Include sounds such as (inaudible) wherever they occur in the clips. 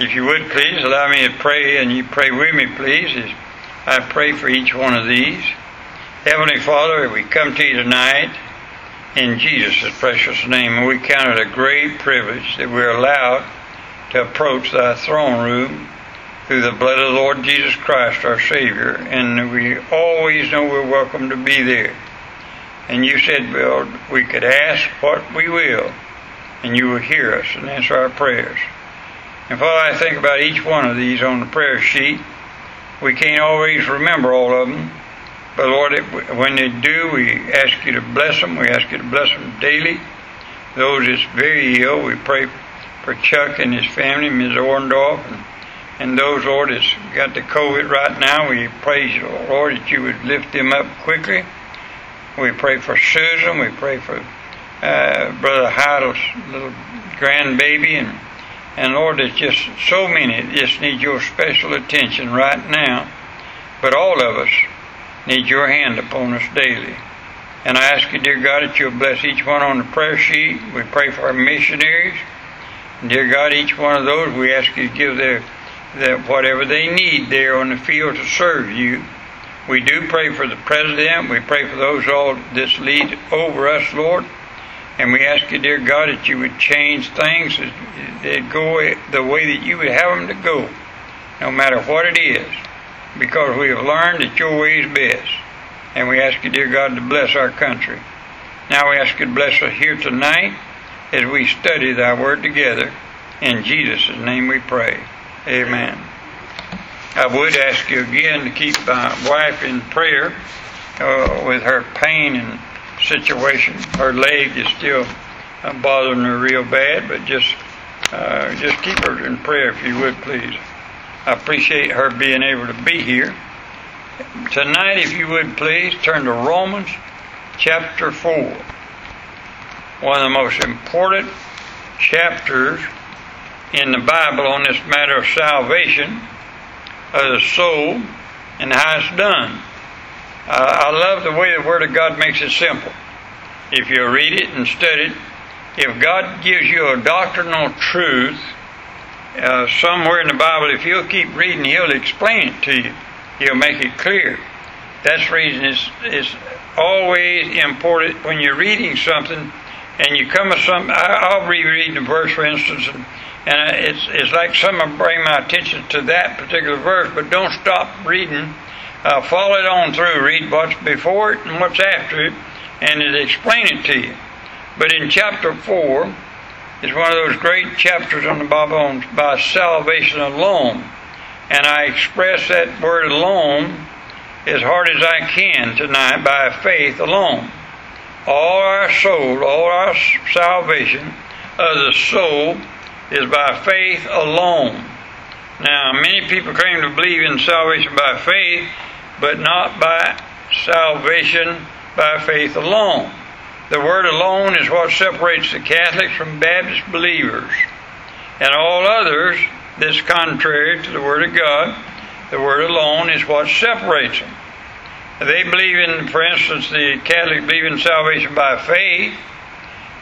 If you would please allow me to pray and you pray with me, please, as I pray for each one of these. Heavenly Father, we come to you tonight in Jesus' precious name, and we count it a great privilege that we're allowed to approach thy throne room through the blood of the Lord Jesus Christ, our Savior, and we always know we're welcome to be there. And you said, Bill, we could ask what we will, and you will hear us and answer our prayers. And Father, I think about each one of these on the prayer sheet. We can't always remember all of them, but Lord, when they do, we ask you to bless them. We ask you to bless them daily. Those that's very ill, we pray for Chuck and his family, Ms. Orndorff, and, and those, Lord, that's got the COVID right now. We praise you, Lord, that you would lift them up quickly. We pray for Susan. We pray for uh, Brother Heidel's little grandbaby. And, and Lord, there's just so many that just need your special attention right now. But all of us need your hand upon us daily. And I ask you, dear God, that you'll bless each one on the prayer sheet. We pray for our missionaries. Dear God, each one of those, we ask you to give their, their whatever they need there on the field to serve you. We do pray for the president. We pray for those all this lead over us, Lord. And we ask you, dear God, that you would change things that go the way that you would have them to go, no matter what it is, because we have learned that your way is best. And we ask you, dear God, to bless our country. Now we ask you to bless us here tonight as we study thy word together. In Jesus' name we pray. Amen. I would ask you again to keep my wife in prayer uh, with her pain and situation. Her leg is still bothering her real bad, but just uh, just keep her in prayer if you would, please. I appreciate her being able to be here. Tonight, if you would please, turn to Romans chapter 4. One of the most important chapters in the Bible on this matter of salvation of the soul and how it's done. Uh, I love the way the Word of God makes it simple. If you read it and study it, if God gives you a doctrinal truth uh, somewhere in the Bible, if you'll keep reading, He'll explain it to you. He'll make it clear. That's the reason it's, it's always important when you're reading something and you come to some. I'll reread the verse, for instance, and, and it's it's like someone bring my attention to that particular verse, but don't stop reading. Uh, follow it on through. Read what's before it and what's after it, and it explain it to you. But in chapter four, is one of those great chapters on the Bible on by salvation alone, and I express that word alone as hard as I can tonight by faith alone. All our soul, all our salvation of the soul is by faith alone. Now, many people claim to believe in salvation by faith, but not by salvation by faith alone. The word alone is what separates the Catholics from Baptist believers. And all others that's contrary to the Word of God, the Word alone is what separates them. They believe in, for instance, the Catholics believe in salvation by faith,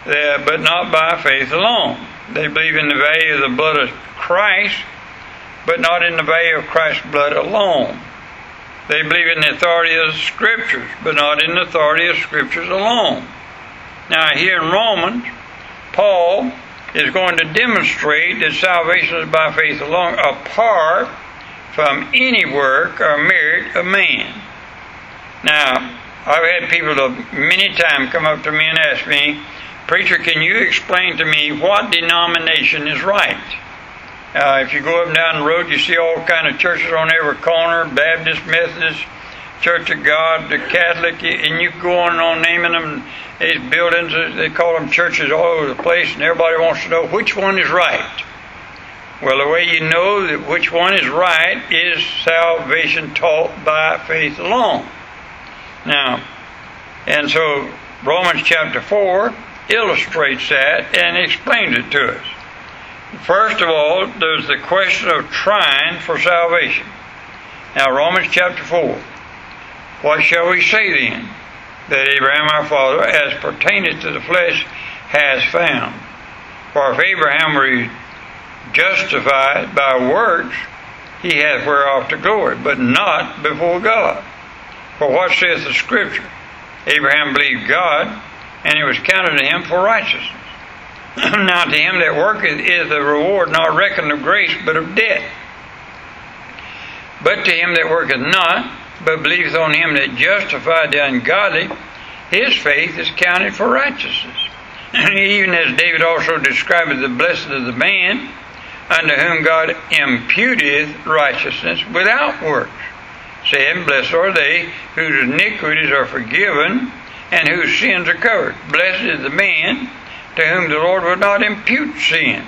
uh, but not by faith alone. They believe in the value of the blood of Christ, but not in the value of Christ's blood alone. They believe in the authority of the Scriptures, but not in the authority of Scriptures alone. Now, here in Romans, Paul is going to demonstrate that salvation is by faith alone, apart from any work or merit of man. Now, I've had people many times come up to me and ask me, Preacher, can you explain to me what denomination is right? Uh, if you go up and down the road, you see all kind of churches on every corner, Baptist, Methodist, Church of God, the Catholic, and you go on and on naming them. These buildings, they call them churches all over the place, and everybody wants to know which one is right. Well, the way you know that which one is right is salvation taught by faith alone. Now, and so Romans chapter 4 illustrates that and explains it to us. First of all, there's the question of trying for salvation. Now, Romans chapter 4. What shall we say then? That Abraham our father, as pertaineth to the flesh, has found. For if Abraham were justified by works, he hath whereof to glory, but not before God. For what saith the Scripture? Abraham believed God, and it was counted to him for righteousness. (clears throat) now to him that worketh is the reward not reckoned of grace, but of debt. But to him that worketh not, but believeth on him that justified the ungodly, his faith is counted for righteousness. (clears throat) Even as David also described the blessed of the man unto whom God imputeth righteousness without works, saying, Blessed are they whose iniquities are forgiven and whose sins are covered. Blessed is the man to whom the Lord will not impute sin.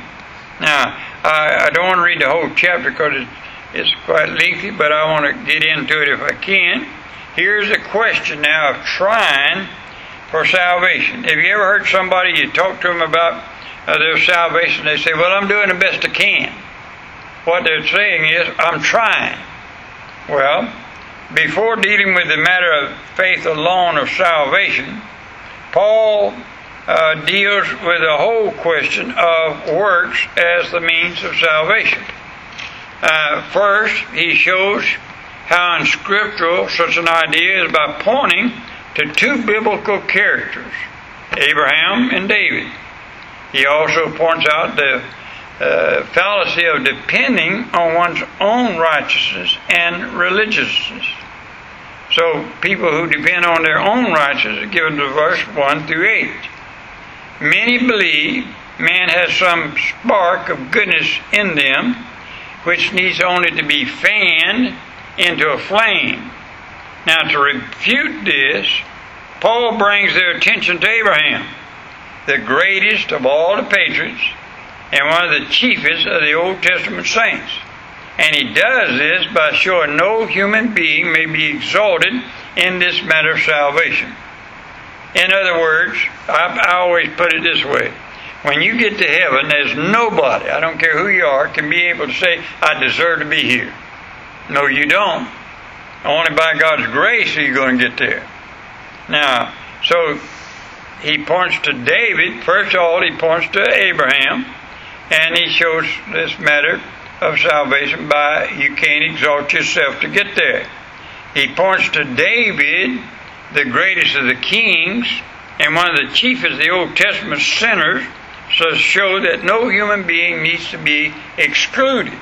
Now, I, I don't want to read the whole chapter because it's, it's quite lengthy, but I want to get into it if I can. Here's a question now of trying for salvation. Have you ever heard somebody, you talk to them about uh, their salvation, they say, Well, I'm doing the best I can. What they're saying is, I'm trying. Well, before dealing with the matter of faith alone of salvation, Paul uh, deals with the whole question of works as the means of salvation. Uh, first, he shows how unscriptural such an idea is by pointing to two biblical characters, Abraham and David. He also points out the uh, fallacy of depending on one's own righteousness and religiousness. So, people who depend on their own righteousness are given to verse 1 through 8. Many believe man has some spark of goodness in them, which needs only to be fanned into a flame. Now, to refute this, Paul brings their attention to Abraham, the greatest of all the patriots and one of the chiefest of the Old Testament saints. And he does this by showing no human being may be exalted in this matter of salvation. In other words, I, I always put it this way when you get to heaven, there's nobody, I don't care who you are, can be able to say, I deserve to be here. No, you don't. Only by God's grace are you going to get there. Now, so he points to David. First of all, he points to Abraham, and he shows this matter of salvation by you can't exalt yourself to get there. He points to David, the greatest of the kings, and one of the chiefest of the Old Testament sinners, to show that no human being needs to be excluded.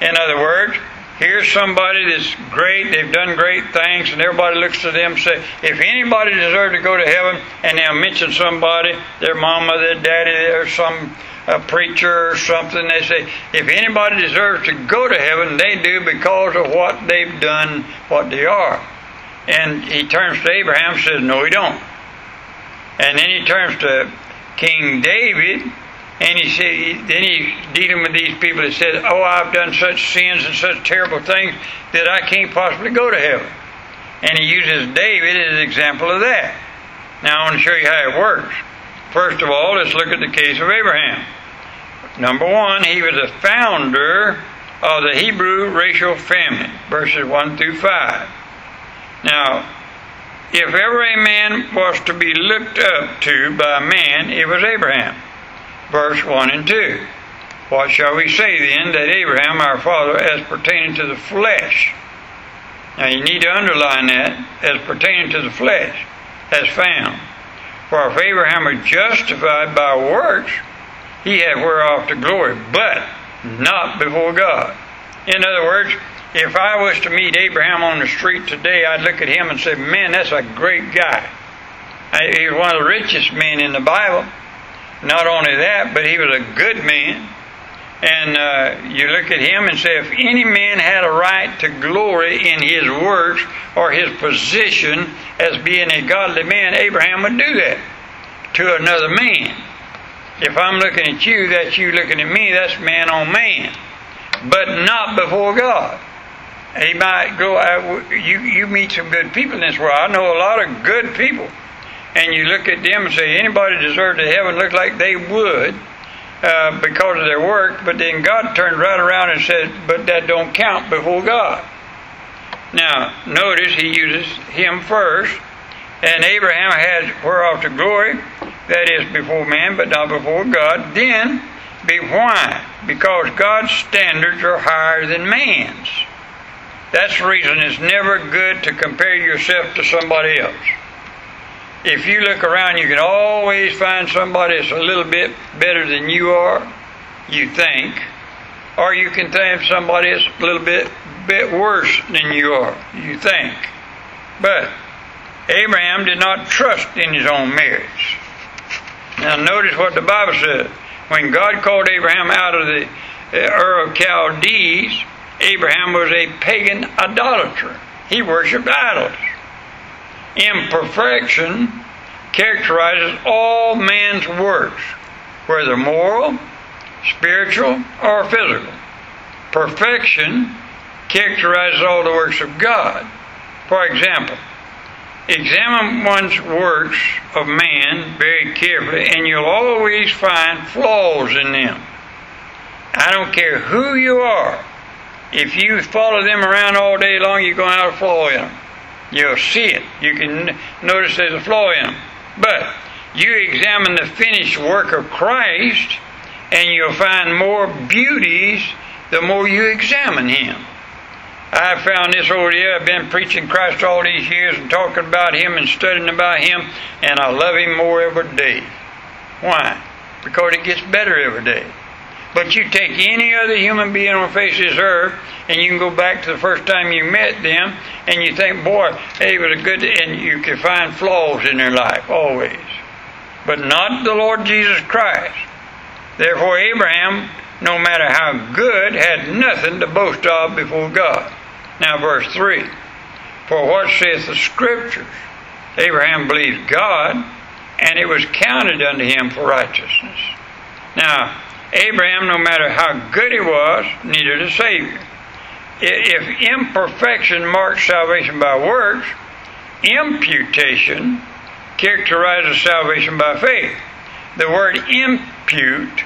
In other words, here's somebody that's great, they've done great things, and everybody looks to them and say, if anybody deserves to go to heaven, and they'll mention somebody, their mama, their daddy, or some a preacher or something, they say, if anybody deserves to go to heaven, they do because of what they've done, what they are. And he turns to Abraham and says, No, he don't. And then he turns to King David and he said, then he's dealing with these people that said, Oh, I've done such sins and such terrible things that I can't possibly go to heaven. And he uses David as an example of that. Now I want to show you how it works. First of all, let's look at the case of Abraham. Number one, he was the founder of the Hebrew racial family, verses 1 through 5. Now, if ever a man was to be looked up to by man, it was Abraham. Verse 1 and 2. What shall we say then that Abraham, our father, as pertaining to the flesh, now you need to underline that, as pertaining to the flesh, has found. For if Abraham were justified by works, he had whereof to glory, but not before God. In other words, if I was to meet Abraham on the street today, I'd look at him and say, Man, that's a great guy. He was one of the richest men in the Bible. Not only that, but he was a good man. And uh, you look at him and say, if any man had a right to glory in his works or his position as being a godly man, Abraham would do that to another man. If I'm looking at you, that's you looking at me, that's man on man. But not before God. He might go, uh, you, you meet some good people in this world. I know a lot of good people. And you look at them and say, anybody deserves to heaven look like they would uh, because of their work, but then God turned right around and said, but that don't count before God. Now, notice he uses him first, and Abraham had whereof to glory, that is before man, but not before God. Then, be. Why? Because God's standards are higher than man's. That's the reason it's never good to compare yourself to somebody else. If you look around, you can always find somebody that's a little bit better than you are, you think, or you can find somebody that's a little bit bit worse than you are, you think. But Abraham did not trust in his own merits. Now, notice what the Bible says. When God called Abraham out of the uh, Ur of Chaldees, Abraham was a pagan idolater. He worshiped idols. Imperfection characterizes all man's works, whether moral, spiritual, or physical. Perfection characterizes all the works of God. For example, examine one's works of man very carefully, and you'll always find flaws in them. I don't care who you are. If you follow them around all day long, you're going to have a flaw in them. You'll see it. You can notice there's a flaw in them. But you examine the finished work of Christ, and you'll find more beauties the more you examine Him. I've found this over here. I've been preaching Christ all these years and talking about Him and studying about Him, and I love Him more every day. Why? Because it gets better every day. But you take any other human being on the face of this earth, and you can go back to the first time you met them, and you think, boy, they a good, and you can find flaws in their life always. But not the Lord Jesus Christ. Therefore, Abraham, no matter how good, had nothing to boast of before God. Now, verse 3 For what saith the Scriptures? Abraham believed God, and it was counted unto him for righteousness. Now, Abraham, no matter how good he was, needed a Savior. If imperfection marks salvation by works, imputation characterizes salvation by faith. The word impute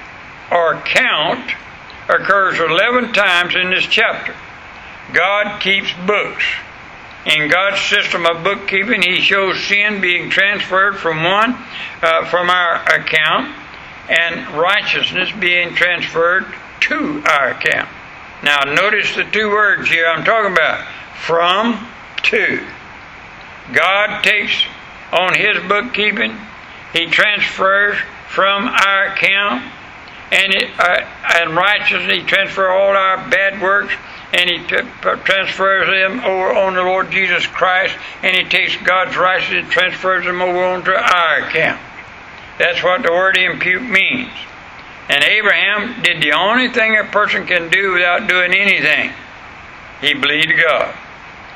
or count occurs 11 times in this chapter. God keeps books. In God's system of bookkeeping, He shows sin being transferred from one, uh, from our account, and righteousness being transferred to our account. Now, notice the two words here I'm talking about from to. God takes on His bookkeeping, He transfers from our account, and, it, uh, and righteousness, He transfers all our bad works and he t- transfers them over on the Lord Jesus Christ, and he takes God's righteousness and transfers them over onto our account. That's what the word impute means. And Abraham did the only thing a person can do without doing anything. He believed God.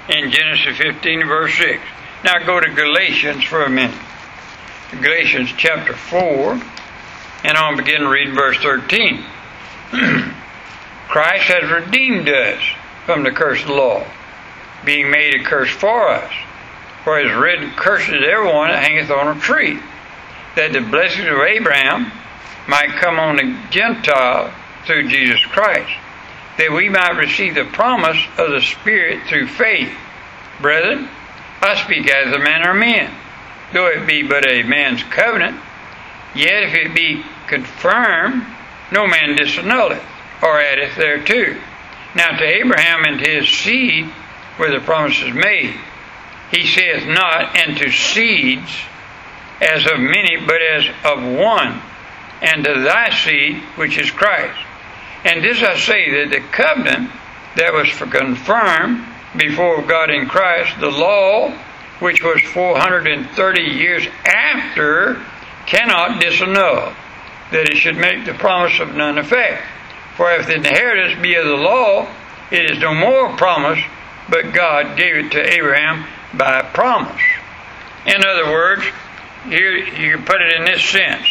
In Genesis 15, verse 6. Now go to Galatians for a minute. Galatians chapter 4, and I'll begin to read verse 13. (clears throat) Christ has redeemed us from the curse of the law, being made a curse for us. For it is written, Cursed is everyone that hangeth on a tree, that the blessings of Abraham might come on the Gentile through Jesus Christ, that we might receive the promise of the Spirit through faith. Brethren, I speak as a man or men, though it be but a man's covenant, yet if it be confirmed, no man disannulleth or addeth thereto. Now to Abraham and his seed were the promises made. He saith not, and to seeds as of many, but as of one, and to thy seed, which is Christ. And this I say that the covenant that was confirmed before God in Christ, the law, which was 430 years after, cannot disannul, that it should make the promise of none effect. For if the inheritance be of the law, it is no more promise, but God gave it to Abraham by promise. In other words, here you can put it in this sense.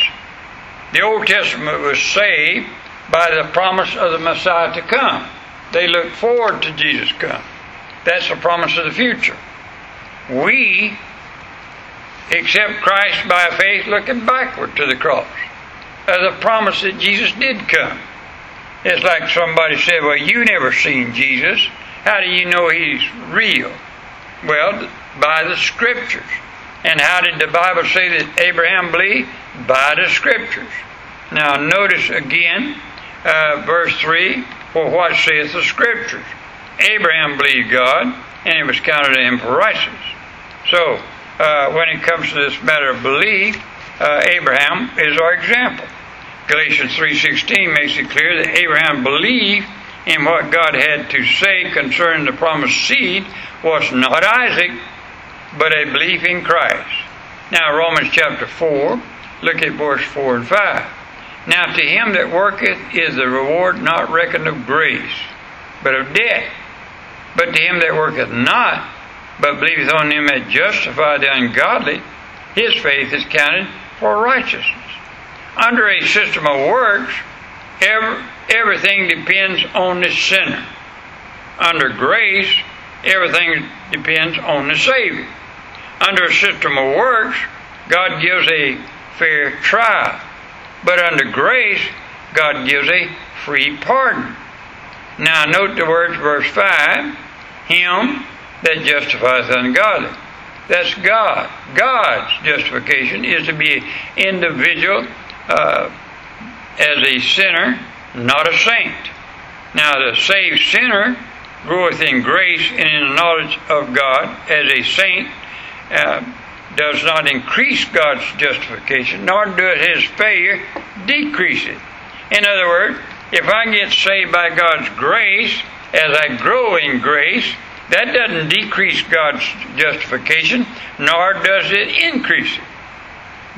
The Old Testament was saved by the promise of the Messiah to come. They looked forward to Jesus come. That's the promise of the future. We accept Christ by faith looking backward to the cross as a promise that Jesus did come. It's like somebody said, Well, you never seen Jesus. How do you know he's real? Well, by the scriptures. And how did the Bible say that Abraham believed? By the scriptures. Now, notice again, uh, verse 3 For what saith the Scriptures? Abraham believed God, and it was counted to him for righteousness. So, uh, when it comes to this matter of belief, uh, Abraham is our example. Galatians 3.16 makes it clear that Abraham believed in what God had to say concerning the promised seed was not Isaac, but a belief in Christ. Now, Romans chapter 4, look at verse 4 and 5. Now, to him that worketh is the reward not reckoned of grace, but of debt. But to him that worketh not, but believeth on him that justifieth the ungodly, his faith is counted for righteousness. Under a system of works, every, everything depends on the sinner. Under grace, everything depends on the Savior. Under a system of works, God gives a fair trial. But under grace, God gives a free pardon. Now note the words, verse 5 Him that justifies ungodly. That's God. God's justification is to be individual uh, as a sinner, not a saint. Now, the saved sinner groweth in grace and in the knowledge of God as a saint. Uh, does not increase God's justification, nor does his failure decrease it. In other words, if I get saved by God's grace, as I grow in grace, that doesn't decrease God's justification, nor does it increase it.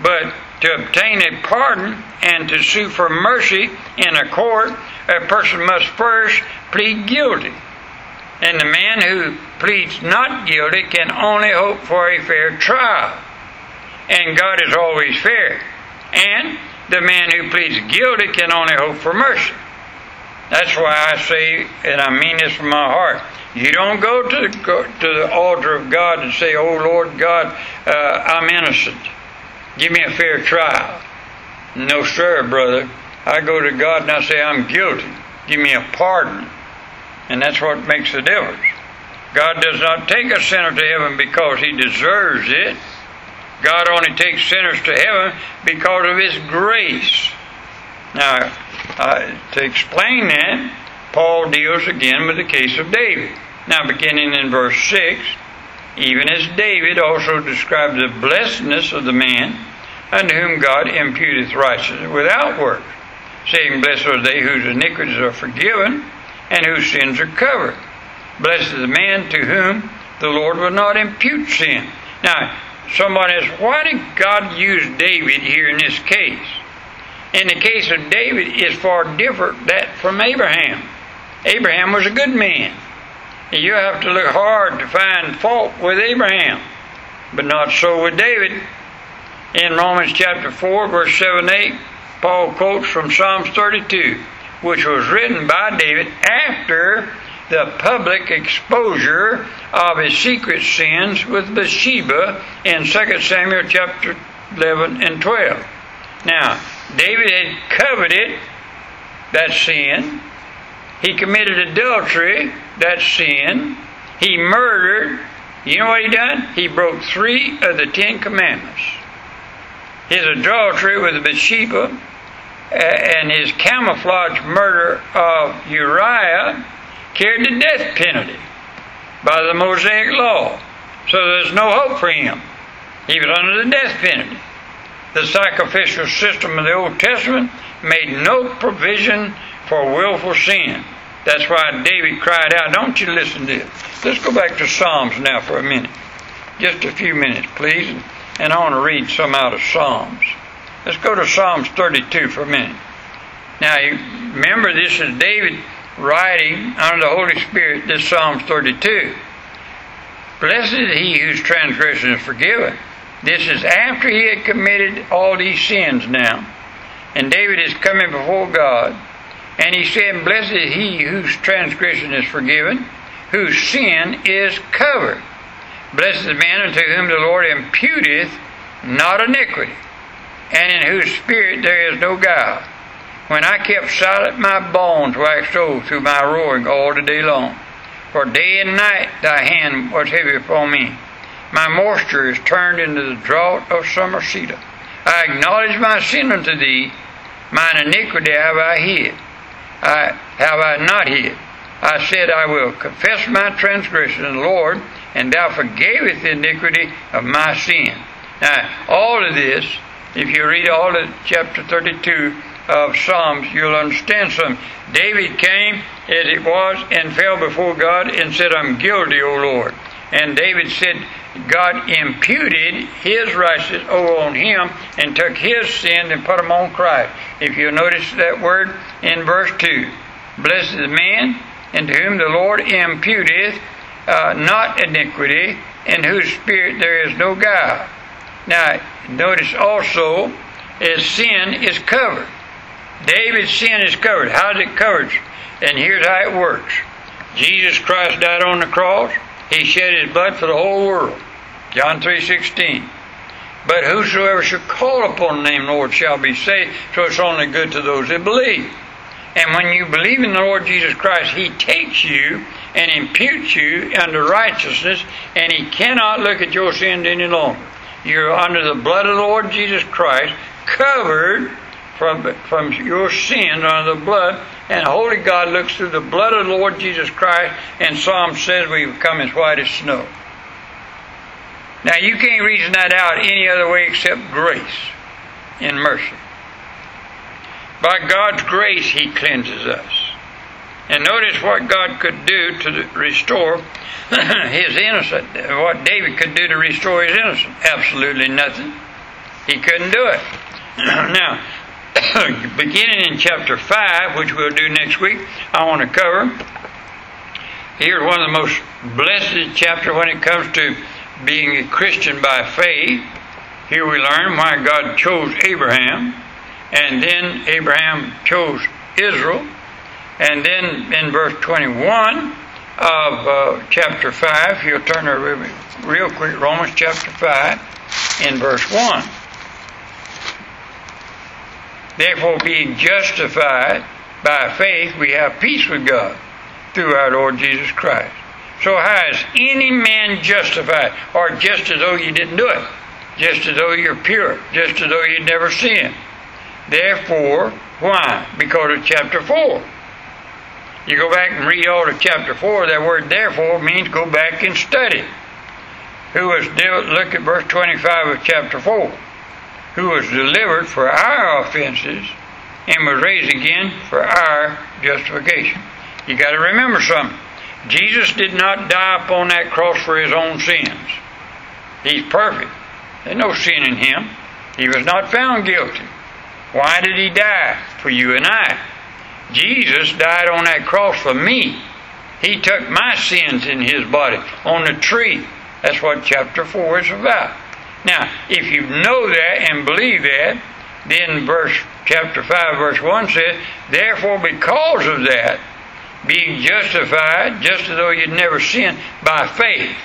But to obtain a pardon and to sue for mercy in a court, a person must first plead guilty. And the man who pleads not guilty can only hope for a fair trial. And God is always fair. And the man who pleads guilty can only hope for mercy. That's why I say, and I mean this from my heart, you don't go to the, go to the altar of God and say, Oh Lord God, uh, I'm innocent. Give me a fair trial. No, sir, brother. I go to God and I say, I'm guilty. Give me a pardon. And that's what makes the difference. God does not take a sinner to heaven because he deserves it. God only takes sinners to heaven because of his grace. Now, uh, to explain that, Paul deals again with the case of David. Now, beginning in verse 6, even as David also described the blessedness of the man unto whom God imputeth righteousness without works, saying, Blessed are they whose iniquities are forgiven and whose sins are covered. Blessed is the man to whom the Lord will not impute sin. Now, someone asks, why did God use David here in this case? In the case of David, is far different that from Abraham. Abraham was a good man. And you have to look hard to find fault with Abraham, but not so with David. In Romans chapter 4, verse 7 8, Paul quotes from Psalms 32, which was written by David after the public exposure of his secret sins with Bathsheba in 2 Samuel chapter 11 and 12. Now, David had coveted that sin he committed adultery, that sin. He murdered. You know what he done? He broke three of the Ten Commandments. His adultery with Bathsheba Uh, and his camouflage murder of Uriah carried the death penalty by the Mosaic law. So there's no hope for him. He was under the death penalty. The sacrificial system of the Old Testament made no provision for willful sin. That's why David cried out, Don't you listen to this. Let's go back to Psalms now for a minute. Just a few minutes, please. And I want to read some out of Psalms. Let's go to Psalms 32 for a minute. Now, remember, this is David writing under the Holy Spirit, this Psalms 32. Blessed is he whose transgression is forgiven. This is after he had committed all these sins now. And David is coming before God and he said, Blessed is he whose transgression is forgiven, whose sin is covered. Blessed is the man unto whom the Lord imputeth not iniquity, and in whose spirit there is no guile. When I kept silent, my bones waxed old through my roaring all the day long. For day and night thy hand was heavy upon me. My moisture is turned into the drought of summer Selah. I acknowledge my sin unto thee, Mine iniquity have I hid. I have I not hid. I said, I will confess my transgression Lord, and thou forgavest the iniquity of my sin. Now, all of this, if you read all of chapter 32 of Psalms, you'll understand some. David came as it was and fell before God and said, I'm guilty, O Lord. And David said, God imputed his righteousness over on him and took his sin and put them on Christ. If you notice that word in verse 2, blessed is the man into whom the Lord imputeth uh, not iniquity, in whose spirit there is no guile. Now, notice also, as sin is covered. David's sin is covered. How is it covered? And here's how it works. Jesus Christ died on the cross. He shed his blood for the whole world. John 3.16. But whosoever shall call upon the name of the Lord shall be saved. So it's only good to those that believe. And when you believe in the Lord Jesus Christ, He takes you and imputes you under righteousness, and He cannot look at your sins any longer. You're under the blood of the Lord Jesus Christ, covered from, from your sins under the blood, and Holy God looks through the blood of the Lord Jesus Christ, and Psalm says we become as white as snow. Now, you can't reason that out any other way except grace and mercy. By God's grace, He cleanses us. And notice what God could do to restore (clears throat) his innocence. What David could do to restore his innocence. Absolutely nothing. He couldn't do it. (clears throat) now, (clears throat) beginning in chapter 5, which we'll do next week, I want to cover. Here's one of the most blessed chapters when it comes to being a Christian by faith. Here we learn why God chose Abraham, and then Abraham chose Israel, and then in verse 21 of uh, chapter 5, you'll turn there real, real quick, Romans chapter 5, in verse 1. Therefore, being justified by faith, we have peace with God through our Lord Jesus Christ. So, how is any man justified? Or just as though you didn't do it, just as though you're pure, just as though you'd never sinned. Therefore, why? Because of chapter 4. You go back and read all of chapter 4, that word therefore means go back and study. Who was, look at verse 25 of chapter 4 who was delivered for our offenses and was raised again for our justification. You got to remember something. Jesus did not die upon that cross for his own sins. He's perfect. There's no sin in him. He was not found guilty. Why did he die? For you and I. Jesus died on that cross for me. He took my sins in his body on the tree. That's what chapter 4 is about. Now, if you know that and believe that, then verse chapter 5 verse 1 says, Therefore because of that, being justified, just as though you'd never sinned, by faith.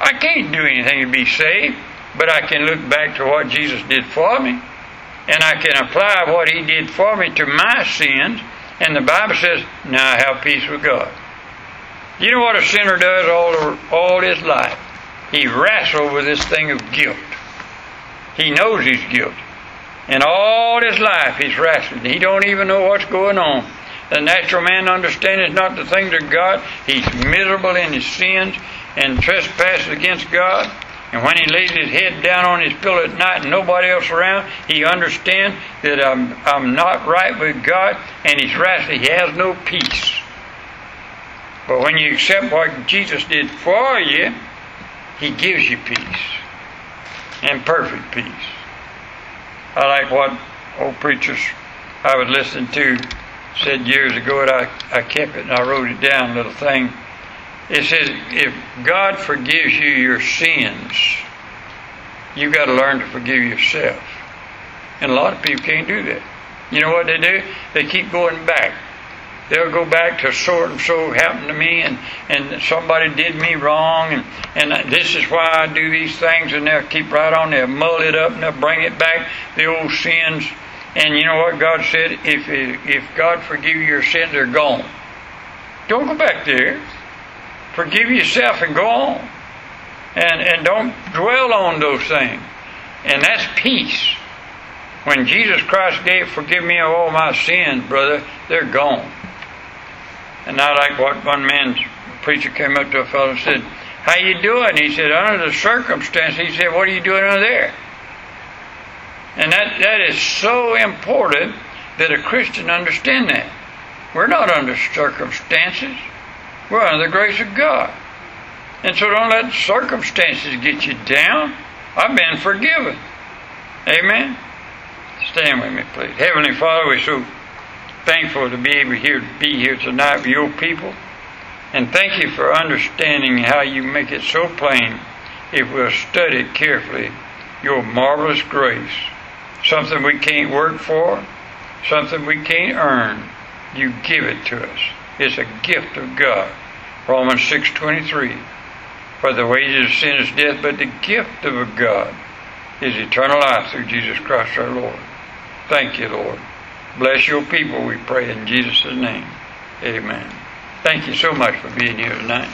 I can't do anything to be saved, but I can look back to what Jesus did for me, and I can apply what He did for me to my sins, and the Bible says, now I have peace with God. You know what a sinner does all, all his life? He wrestles with this thing of guilt. He knows he's guilty. And all his life he's wrestling. He don't even know what's going on. The natural man understands not the things of God. He's miserable in his sins and trespasses against God. And when he lays his head down on his pillow at night and nobody else around, he understands that I'm, I'm not right with God and he's wrestling. He has no peace. But when you accept what Jesus did for you, he gives you peace and perfect peace. I like what old preachers I was listening to said years ago, and I, I kept it and I wrote it down, little thing. It says, if God forgives you your sins, you've got to learn to forgive yourself. And a lot of people can't do that. You know what they do? They keep going back they'll go back to so and so happened to me and, and somebody did me wrong and, and this is why I do these things and they'll keep right on, they'll mull it up and they'll bring it back, the old sins. And you know what God said? If, if God forgive your sins, they're gone. Don't go back there. Forgive yourself and go on. And, and don't dwell on those things. And that's peace. When Jesus Christ gave, forgive me of all my sins, brother, they're gone. And I like what one man preacher came up to a fellow and said, How you doing? He said, Under the circumstance. He said, What are you doing under there? And that, that is so important that a Christian understand that. We're not under circumstances. We're under the grace of God. And so don't let circumstances get you down. I've been forgiven. Amen. Stand with me, please. Heavenly Father, we're so thankful to be able here to be here tonight with your people. And thank you for understanding how you make it so plain if we'll study carefully your marvelous grace. Something we can't work for, something we can't earn. You give it to us. It's a gift of God. Romans 6:23. For the wages of sin is death, but the gift of God is eternal life through Jesus Christ our Lord. Thank you, Lord. Bless your people, we pray in Jesus' name. Amen. Thank you so much for being here tonight.